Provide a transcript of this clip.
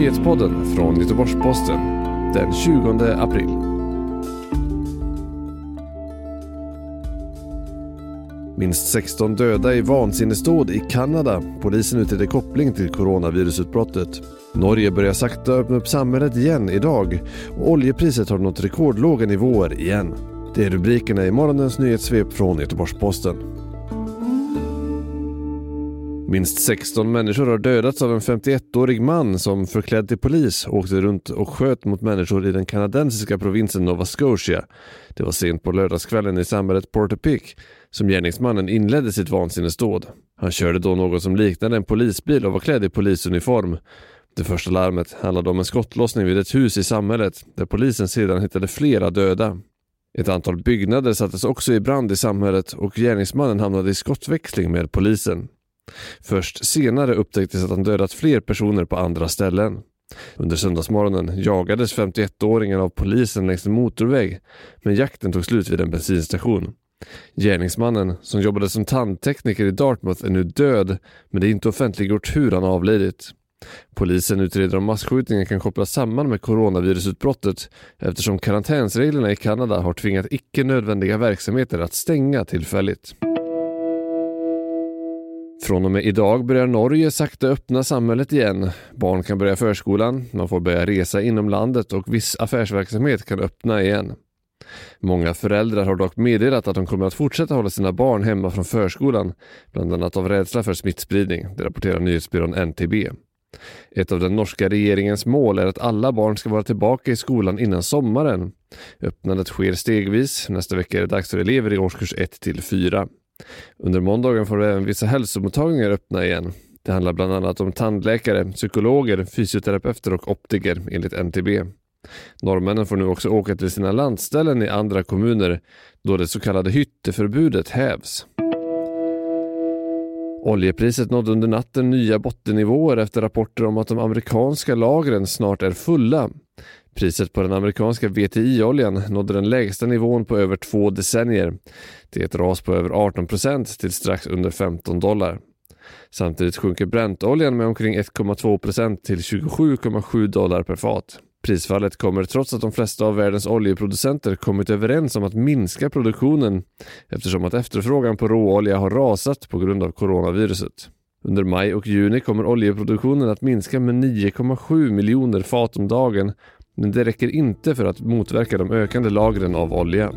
Nyhetspodden från Göteborgs-Posten den 20 april. Minst 16 döda i vansinnesdåd i Kanada. Polisen utreder koppling till coronavirusutbrottet. Norge börjar sakta öppna upp samhället igen idag och oljepriset har nått rekordlåga nivåer igen. Det är rubrikerna i morgonens nyhetssvep från Göteborgs-Posten. Minst 16 människor har dödats av en 51-årig man som förklädd till polis åkte runt och sköt mot människor i den kanadensiska provinsen Nova Scotia. Det var sent på lördagskvällen i samhället Portapic som gärningsmannen inledde sitt vansinnesdåd. Han körde då något som liknade en polisbil och var klädd i polisuniform. Det första larmet handlade om en skottlossning vid ett hus i samhället där polisen sedan hittade flera döda. Ett antal byggnader sattes också i brand i samhället och gärningsmannen hamnade i skottväxling med polisen. Först senare upptäcktes att han dödat fler personer på andra ställen. Under söndagsmorgonen jagades 51-åringen av polisen längs en motorväg men jakten tog slut vid en bensinstation. Gärningsmannen, som jobbade som tandtekniker i Dartmouth, är nu död men det är inte offentliggjort hur han avlidit. Polisen utreder om massskjutningen kan kopplas samman med coronavirusutbrottet eftersom karantänsreglerna i Kanada har tvingat icke nödvändiga verksamheter att stänga tillfälligt. Från och med idag börjar Norge sakta öppna samhället igen. Barn kan börja förskolan, man får börja resa inom landet och viss affärsverksamhet kan öppna igen. Många föräldrar har dock meddelat att de kommer att fortsätta hålla sina barn hemma från förskolan, bland annat av rädsla för smittspridning, det rapporterar nyhetsbyrån NTB. Ett av den norska regeringens mål är att alla barn ska vara tillbaka i skolan innan sommaren. Öppnandet sker stegvis. Nästa vecka är det dags för elever i årskurs 1 till 4. Under måndagen får även vissa hälsomottagningar öppna igen. Det handlar bland annat om tandläkare, psykologer, fysioterapeuter och optiker enligt NTB. Norrmännen får nu också åka till sina landställen i andra kommuner då det så kallade hytteförbudet hävs. Oljepriset nådde under natten nya bottennivåer efter rapporter om att de amerikanska lagren snart är fulla. Priset på den amerikanska VTI-oljan nådde den lägsta nivån på över två decennier. Det är ett ras på över 18 procent till strax under 15 dollar. Samtidigt sjunker Brentoljan med omkring 1,2 procent till 27,7 dollar per fat. Prisfallet kommer trots att de flesta av världens oljeproducenter kommit överens om att minska produktionen eftersom att efterfrågan på råolja har rasat på grund av coronaviruset. Under maj och juni kommer oljeproduktionen att minska med 9,7 miljoner fat om dagen men det räcker inte för att motverka de ökande lagren av olja.